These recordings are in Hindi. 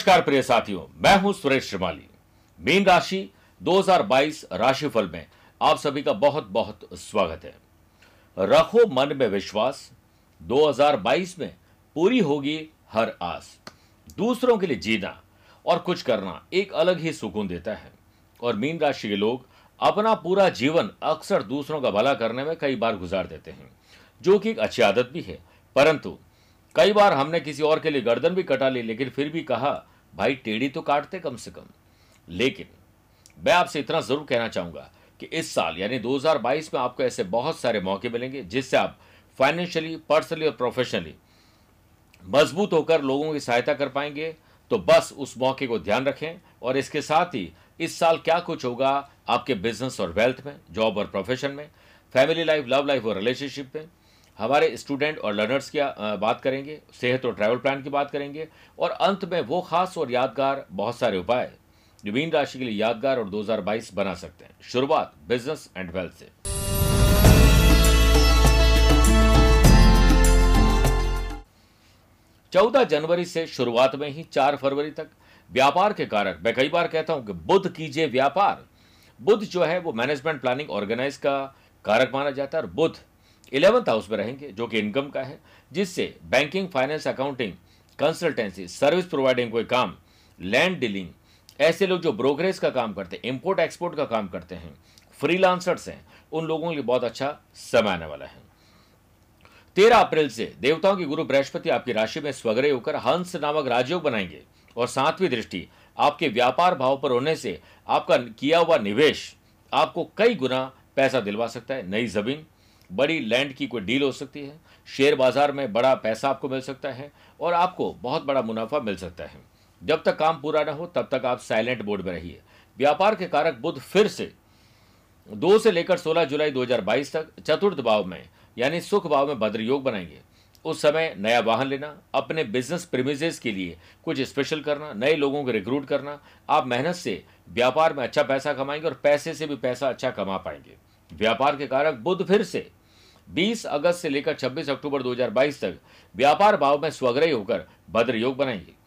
नमस्कार, प्रिय साथियों। मैं हूँ सुरेश श्रीमाली। मीन राशि 2022 राशिफल में आप सभी का बहुत बहुत स्वागत है। रखो मन में विश्वास 2022 में पूरी होगी हर आस। दूसरों के लिए जीना और कुछ करना एक अलग ही सुकून देता है। और मीन राशि के लोग अपना पूरा जीवन अक्सर दूसरों का भला करने में कई बार गुजार देते हैं, जो कि एक अच्छी आदत भी है। परंतु कई बार हमने किसी और के लिए गर्दन भी कटा ली, लेकिन फिर भी कहा, भाई, टेढ़ी तो काटते कम से कम। लेकिन मैं आपसे इतना ज़रूर कहना चाहूँगा कि इस साल, यानी 2022 में आपको ऐसे बहुत सारे मौके मिलेंगे, जिससे आप फाइनेंशियली पर्सनली और प्रोफेशनली मज़बूत होकर लोगों की सहायता कर पाएँगे। तो बस उस मौके को ध्यान रखें और इसके साथ ही इस साल क्या कुछ होगा आपके बिज़नेस और वेल्थ में जॉब और प्रोफेशन में फैमिली लाइफ लव लाइफ और रिलेशनशिप में। हमारे स्टूडेंट और लर्नर्स की बात करेंगे, सेहत और ट्रैवल प्लान की बात करेंगे, और अंत में वो खास और यादगार बहुत सारे उपाय जो मीन राशि के लिए यादगार और 2022 बना सकते हैं। शुरुआत बिज़नेस एंड वेल्थ से। चौदह जनवरी से शुरुआत में ही चार फरवरी तक व्यापार के कारक, मैं कई बार कहता हूँ कि बुद्ध कीजिए व्यापार। बुद्ध जो है वो मैनेजमेंट प्लानिंग ऑर्गेनाइज का कारक माना जाता है, और बुद्ध इलेवंथ हाउस में रहेंगे, जो कि इनकम का है, जिससे banking finance accounting consultancy service providing कोई काम लैंड डीलिंग ऐसे लोग जो ब्रोकरेज का काम करते हैं इंपोर्ट एक्सपोर्ट का काम करते हैं फ्रीलांसर्स हैं, उन लोगों के लिए बहुत अच्छा समय आने वाला है। तेरह अप्रैल से देवताओं के गुरु बृहस्पति आपकी राशि में स्वग्रह होकर हंस नामक राजयोग बनाएँगे और सातवीं दृष्टि, आपके व्यापार भाव पर होने से आपका किया हुआ निवेश आपको कई गुना पैसा दिलवा सकता है, नई ज़मीन बड़ी लैंड की कोई डील हो सकती है। शेयर बाज़ार में बड़ा पैसा आपको मिल सकता है और आपको बहुत बड़ा मुनाफा मिल सकता है। जब तक काम पूरा ना हो, तब तक आप साइलेंट बोर्ड में रहिए। व्यापार के कारक बुद्ध फिर से दो से लेकर 16 जुलाई 2022 तक चतुर्थ भाव में, यानी सुख भाव में भद्र योग बनाएँगे। उस समय नया वाहन लेना, अपने बिज़नेस प्रीमिजेस के लिए कुछ स्पेशल करना, नए लोगों को रिक्रूट करना, आप मेहनत से व्यापार में अच्छा पैसा कमाएँगे और पैसे से भी पैसा अच्छा कमा पाएँगे। व्यापार के कारक बुद्ध फिर से 20 अगस्त से लेकर 26 अक्टूबर 2022 तक व्यापार भाव में स्वग्रही होकर भद्र योग बनाएँगे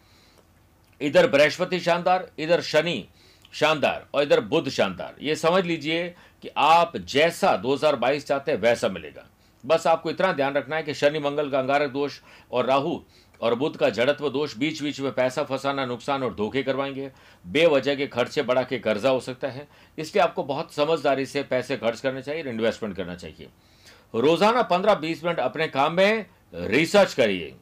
इधर बृहस्पति शानदार, इधर शनि शानदार और इधर बुद्ध शानदार। ये समझ लीजिए कि आप जैसा 2022 चाहते हैं, वैसा मिलेगा। बस आपको इतना ध्यान रखना है कि शनि मंगल का अंगारक दोष और राहु और बुद्ध का जड़त्व दोष बीच बीच में पैसा फंसाना, नुकसान और धोखे करवाएँगे। बेवजह के खर्चे बढ़ा के कर्जा हो सकता है। इसलिए आपको बहुत समझदारी से पैसे खर्च करने चाहिए इन्वेस्टमेंट करना चाहिए। रोज़ाना पंद्रह बीस मिनट अपने काम में रिसर्च करिए।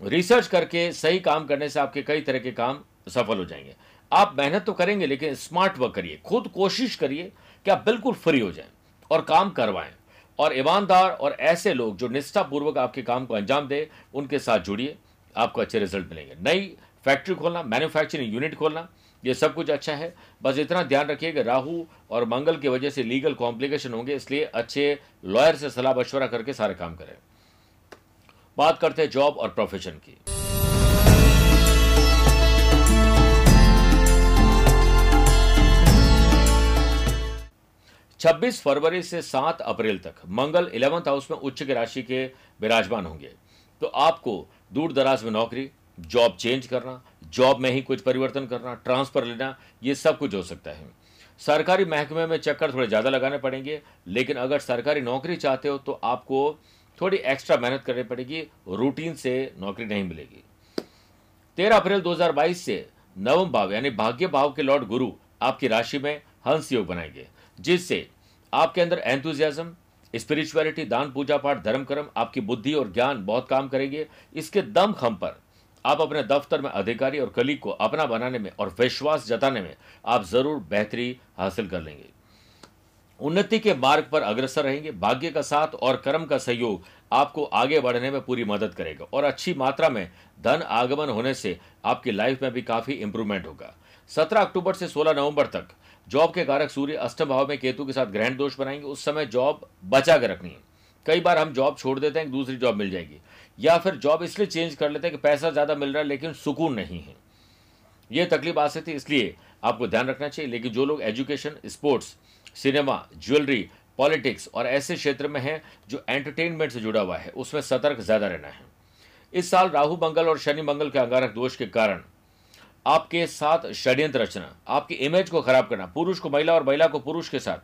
रिसर्च करके सही काम करने से आपके कई तरह के काम सफल हो जाएँगे। आप मेहनत तो करेंगे, लेकिन स्मार्ट वर्क करिए। खुद कोशिश करिए कि आप बिल्कुल फ्री हो जाएँ और काम करवाएँ। और ईमानदार और ऐसे लोग जो निष्ठापूर्वक आपके काम को अंजाम दे, उनके साथ जुड़िए। आपको अच्छे रिज़ल्ट मिलेंगे। नई फैक्ट्री खोलना मैन्युफैक्चरिंग यूनिट खोलना ये सब कुछ अच्छा है। बस इतना ध्यान रखिए कि राहु और मंगल की वजह से लीगल कॉम्प्लिकेशन होंगे, इसलिए अच्छे लॉयर से सलाह मशवरा करके सारे काम करें। बात करते हैं जॉब और प्रोफेशन की। छब्बीस फरवरी से सात अप्रैल तक मंगल इलेवंथ हाउस में उच्च की राशि के विराजमान होंगे। तो आपको दूर दराज में नौकरी जॉब चेंज करना जॉब में ही कुछ परिवर्तन करना, ट्रांसफ़र लेना, ये सब कुछ हो सकता है। सरकारी महकमे में चक्कर थोड़े ज़्यादा लगाने पड़ेंगे, लेकिन अगर सरकारी नौकरी चाहते हो तो आपको थोड़ी एक्स्ट्रा मेहनत करनी पड़ेगी, रूटीन से नौकरी नहीं मिलेगी। तेरह अप्रैल 2022 से नवम भाव, यानी भाग्य भाव के लॉर्ड गुरु आपकी राशि में हंस योग बनाएँगे, जिससे आपके अंदर एंथुजियाज्म स्पिरिचुअलिटी दान, पूजा पाठ, धर्म कर्म, आपकी बुद्धि और ज्ञान बहुत काम करेंगे। इसके दम खम पर आप अपने दफ्तर में अधिकारी और कलीग को अपना बनाने में और विश्वास जताने में आप ज़रूर बेहतरी हासिल कर लेंगे। उन्नति के मार्ग पर अग्रसर रहेंगे। भाग्य का साथ और कर्म का सहयोग आपको आगे बढ़ने में पूरी मदद करेगा और अच्छी मात्रा में धन आगमन होने से आपकी लाइफ में भी काफ़ी इंप्रूवमेंट होगा। 17 अक्टूबर से 16 नवंबर तक जॉब के कारक सूर्य अष्टम भाव में केतु के साथ ग्रहण दोष बनाएँगे। उस समय जॉब बचा के रखनी है। कई बार हम जॉब छोड़ देते हैं दूसरी जॉब मिल जाएगी। या फिर जॉब इसलिए चेंज कर लेते हैं कि पैसा ज़्यादा मिल रहा है, लेकिन सुकून नहीं है। ये तकलीफ़ आ सकती है, इसलिए आपको ध्यान रखना चाहिए। लेकिन जो लोग education sports cinema jewellery politics और ऐसे क्षेत्र में है, जो एंटरटेनमेंट से जुड़ा हुआ है, उसमें सतर्क ज़्यादा रहना है। इस साल राहु मंगल और शनि मंगल के अंगारक दोष के कारण आपके साथ षड्यंत्र रचना, आपकी इमेज को खराब करना, पुरुष को महिला और महिला को पुरुष के साथ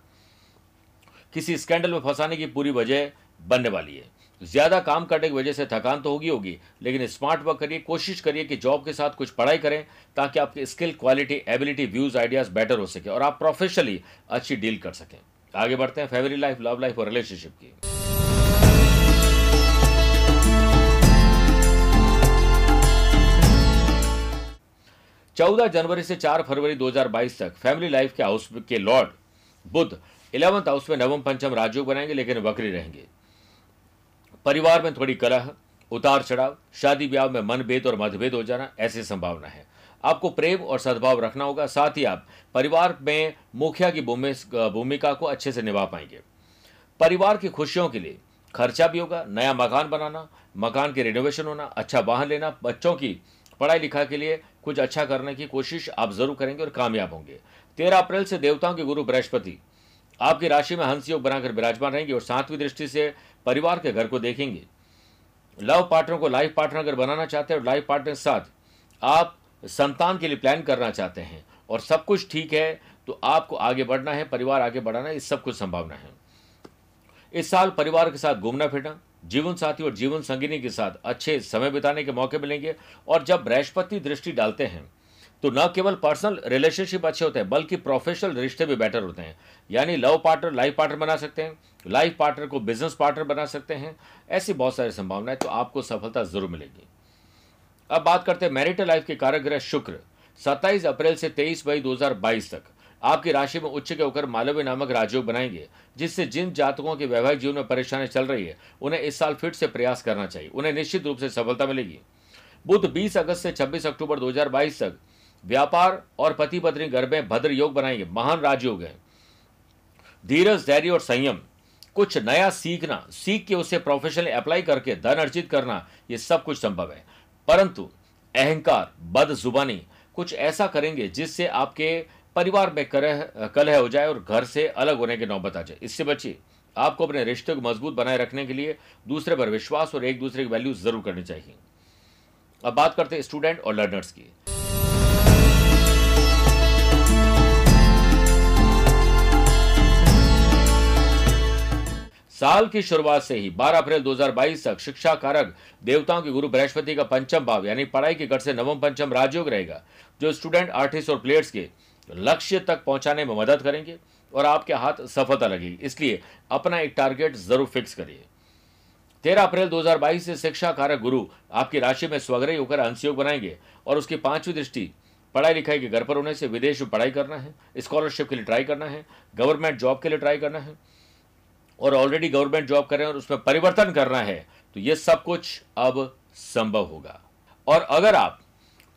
किसी स्कैंडल में फंसाने की पूरी वजह बनने वाली है। ज़्यादा काम करने की वजह से थकान तो होगी होगी, लेकिन स्मार्ट वर्क करिए, कोशिश करिए कि जॉब के साथ कुछ पढ़ाई करें, ताकि आपकी skill quality ability views ideas better हो सके और आप प्रोफेशनली अच्छी डील कर सकें। आगे बढ़ते हैं फैमिली लाइफ लव लाइफ और रिलेशनशिप की। चौदह जनवरी से चार फरवरी 2022 तक फैमिली लाइफ के हाउस के लॉर्ड बुद्ध इलेवंथ हाउस में नवम पंचम राजयोग बनाएँगे, लेकिन वक्री रहेंगे। परिवार में थोड़ी कलह उतार चढ़ाव शादी ब्याह में मनभेद और मतभेद हो जाना, ऐसी संभावना है। आपको प्रेम और सद्भाव रखना होगा, साथ ही आप परिवार में मुखिया की भूमिका को अच्छे से निभा पाएँगे। परिवार की खुशियों के लिए खर्चा भी होगा, नया मकान बनाना, मकान के रिनोवेशन होना अच्छा वाहन लेना, बच्चों की पढ़ाई लिखाई के लिए कुछ अच्छा करने की कोशिश आप ज़रूर करेंगे और कामयाब होंगे। तेरह अप्रैल से देवताओं के गुरु बृहस्पति आपकी राशि में हंस योग बनाकर विराजमान रहेंगे और सातवीं दृष्टि से परिवार के घर को देखेंगे। लव पार्टनर को लाइफ पार्टनर अगर बनाना चाहते हैं और लाइफ पार्टनर के साथ आप संतान के लिए प्लान करना चाहते हैं और सब कुछ ठीक है तो आपको आगे बढ़ना है, परिवार आगे बढ़ाना है, इस सब कुछ संभावना है। इस साल परिवार के साथ घूमना फिरना, जीवन साथी और जीवन संगिनी के साथ अच्छे समय बिताने के मौके मिलेंगे और जब बृहस्पति दृष्टि डालते हैं तो न केवल पर्सनल रिलेशनशिप अच्छे होते हैं, बल्कि प्रोफेशनल रिश्ते भी बेटर होते हैं। यानी लव पार्टनर लाइफ पार्टनर बना सकते हैं लाइफ पार्टनर को बिज़नेस पार्टनर बना सकते हैं, ऐसी बहुत सारी संभावनाएँ तो आपको सफलता ज़रूर मिलेगी। अब बात करते हैं मैरिटल लाइफ के कारक ग्रह शुक्र 27 अप्रैल से 23 मई 2022 तक। आपकी राशि में उच्च के होकर मालव्य नामक राजयोग बनाएँगे, जिससे जिन जातकों के वैवाहिक जीवन में परेशानी चल रही है, उन्हें इस साल फिर से प्रयास करना चाहिए, उन्हें निश्चित रूप से सफलता मिलेगी। बुध 20 अगस्त से 26 अक्टूबर 2022 तक व्यापार और पति पत्नी घर में भद्र योग बनाएँगे। महान राजयोग है। धीरज, धैर्य और संयम। कुछ नया सीखना, सीख के उसे प्रोफेशनली अप्लाई करके धन अर्जित करना, ये सब कुछ संभव है। परंतु अहंकार, बद जुबानी, कुछ ऐसा करेंगे जिससे आपके परिवार में करह, कलह हो जाए और घर से अलग होने की नौबत आ जाए। इससे बचिए। आपको अपने रिश्ते को मज़बूत बनाए रखने के लिए दूसरे पर विश्वास और एक दूसरे की वैल्यू ज़रूर करनी चाहिए। अब बात करते हैं स्टूडेंट और लर्नर्स की। साल की शुरुआत से ही 12 अप्रैल 2022 तक शिक्षा कारक देवताओं के गुरु बृहस्पति का पंचम भाव, यानी पढ़ाई के घर से नवम पंचम राजयोग रहेगा, जो स्टूडेंट आर्टिस्ट और प्लेयर्स के लक्ष्य तक पहुँचाने में मदद करेंगे और आपके हाथ सफलता लगेगी। इसलिए अपना एक टारगेट ज़रूर फिक्स करिए। तेरह अप्रैल 2022 से शिक्षा कारक गुरु आपकी राशि में स्वग्रही होकर अंशयोग बनाएँगे और उसकी पांचवी दृष्टि पढ़ाई लिखाई के घर पर होने से विदेश में पढ़ाई करना है स्कॉलरशिप के लिए ट्राई करना है गवर्नमेंट जॉब के लिए ट्राई करना है। और ऑलरेडी गवर्नमेंट जॉब कर रहे हैं और उसमें परिवर्तन करना है तो ये सब कुछ अब संभव होगा। और अगर आप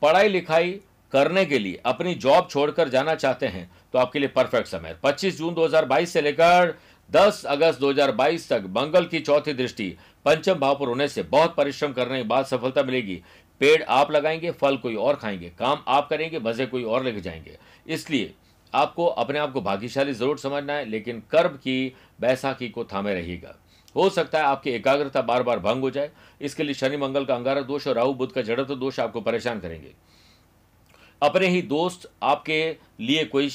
पढ़ाई लिखाई करने के लिए अपनी जॉब छोड़कर जाना चाहते हैं तो आपके लिए परफेक्ट समय 25 जून 2022 से लेकर 10 अगस्त 2022 तक मंगल की चौथी दृष्टि, पंचम भाव पर होने से बहुत परिश्रम करने के बाद सफलता मिलेगी। पेड़ आप लगाएँगे, फल कोई और खाएँगे, काम आप करेंगे, मज़े कोई और लेके जाएँगे। इसलिए आपको, अपने आप को भाग्यशाली ज़रूर समझना है, लेकिन कर्म की, बैसाखी को थामे रहेगा हो सकता है आपकी एकाग्रता बार बार भंग हो जाए। इसके लिए शनि, मंगल का अंगारक दोष और राहु बुद्ध का जड़त्व दोष आपको परेशान करेंगे। अपने ही दोस्त आपके लिए कोई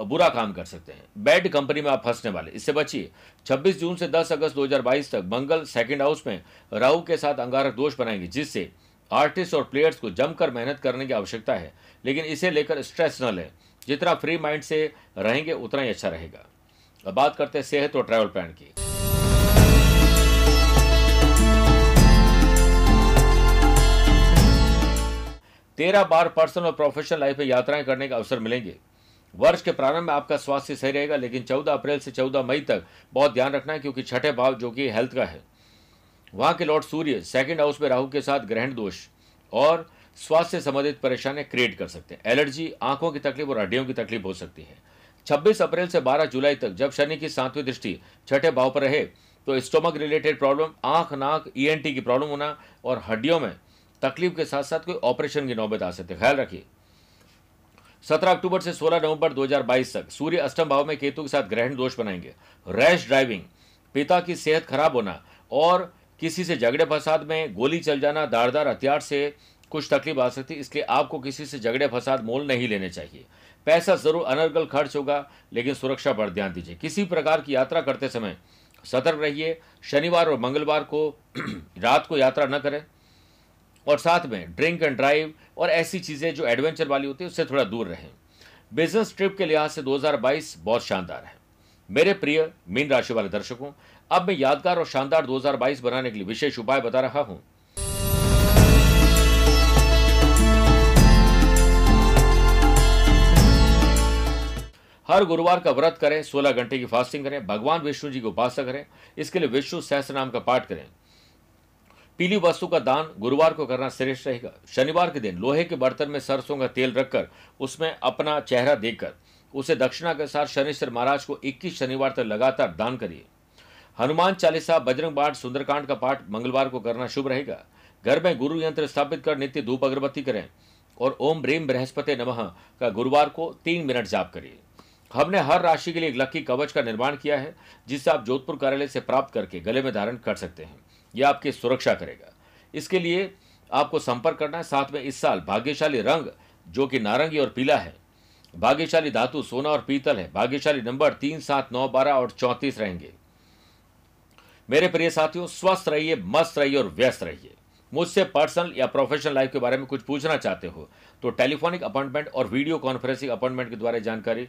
बुरा काम कर सकते हैं। बैड कंपनी में आप फंसने वाले। इससे बचिए। 26 जून से 10 अगस्त 2022 तक मंगल सेकंड हाउस में राहु के साथ अंगारक दोष बनाएँगे, जिससे आर्टिस्ट और प्लेयर्स को जमकर मेहनत करने की आवश्यकता है। लेकिन इसे लेकर स्ट्रेस न लें। जितना फ्री माइंड से रहेंगे, उतना ही अच्छा रहेगा। अब बात करते हैं सेहत और ट्रैवल प्लान की। तेरह बार पर्सनल और प्रोफेशनल लाइफ में यात्राएँ करने का अवसर मिलेंगे। वर्ष के प्रारंभ में आपका स्वास्थ्य सही रहेगा, लेकिन 14 अप्रैल से 14 मई तक बहुत ध्यान रखना है, क्योंकि छठे भाव जो कि हेल्थ का है। वहाँ के लॉर्ड सूर्य सेकंड हाउस में राहु के साथ ग्रहण दोष और स्वास्थ्य से संबंधित परेशानियाँ क्रिएट कर सकते हैं। एलर्जी आँखों की तकलीफ़ और हड्डियों की तकलीफ़ हो सकती है। 26 अप्रैल से 12 जुलाई तक जब शनि की सातवीं दृष्टि छठे भाव पर रहे तो स्टोमक रिलेटेड प्रॉब्लम आँख, नाक ईएनटी की प्रॉब्लम होना और हड्डियों में तकलीफ़ के साथ साथ कोई ऑपरेशन की नौबत आ सकती है। ख्याल रखिए। 17 अक्टूबर से 16 नवंबर 2022 तक सूर्य अष्टम भाव में केतु के साथ ग्रहण दोष बनाएँगे। रैश ड्राइविंग, पिता की सेहत खराब होना और किसी से झगड़े फसाद में गोली चल जाना, दारदार हथियार से कुछ तकलीफ़ आ सकती है, इसलिए आपको किसी से झगड़े, फसाद, मोल नहीं लेने चाहिए। पैसा ज़रूर अनर्गल खर्च होगा, लेकिन सुरक्षा पर ध्यान दीजिए। किसी प्रकार की यात्रा करते समय सतर्क रहिए। शनिवार और मंगलवार को रात को यात्रा न करें। और साथ में ड्रिंक एंड ड्राइव और ऐसी चीज़ें जो एडवेंचर वाली होती है, उससे थोड़ा दूर रहें। बिज़नेस ट्रिप के लिहाज से 2022 बहुत शानदार है। मेरे प्रिय मीन राशि वाले दर्शकों, अब मैं यादगार और शानदार 2022 बनाने के लिए विशेष उपाय बता रहा हूँ। हर गुरुवार का व्रत करें 16 घंटे की फास्टिंग करें, भगवान विष्णु जी की उपासना करें, इसके लिए विष्णु सहस्त्र नाम का पाठ करें। पीली वस्तु का दान गुरुवार को करना श्रेष्ठ रहेगा। शनिवार के दिन लोहे के बर्तन में सरसों का तेल रखकर उसमें अपना चेहरा देखकर, उसे दक्षिणा के साथ शनिश्वर महाराज को 21 शनिवार तक लगातार दान करिए। हनुमान चालीसा, बजरंग बाण, सुंदरकांड का पाठ मंगलवार को करना शुभ रहेगा। घर में गुरु यंत्र स्थापित कर नित्य धूप अगरबत्ती करें और ओम ब्रीम बृहस्पति नमः का गुरुवार को तीन मिनट जाप करिए। हमने हर राशि के लिए एक लक्की कवच का निर्माण किया है, जिसे आप जोधपुर कार्यालय से प्राप्त करके गले में धारण कर सकते हैं। यह आपकी सुरक्षा करेगा। इसके लिए आपको संपर्क करना है। साथ में इस साल भाग्यशाली रंग, जो कि नारंगी और पीला है, भाग्यशाली धातु सोना और पीतल है, भाग्यशाली नंबर तीन सात नौ बारह और चौंतीस रहेंगे। मेरे प्रिय साथियों, स्वस्थ रहिए, मस्त रहिए और व्यस्त रहिए। मुझसे पर्सनल या प्रोफेशनल लाइफ के बारे में कुछ पूछना चाहते हो तो टेलीफोनिक अपॉइंटमेंट और वीडियो कॉन्फ्रेंसिंग अपॉइंटमेंट के द्वारा जानकारी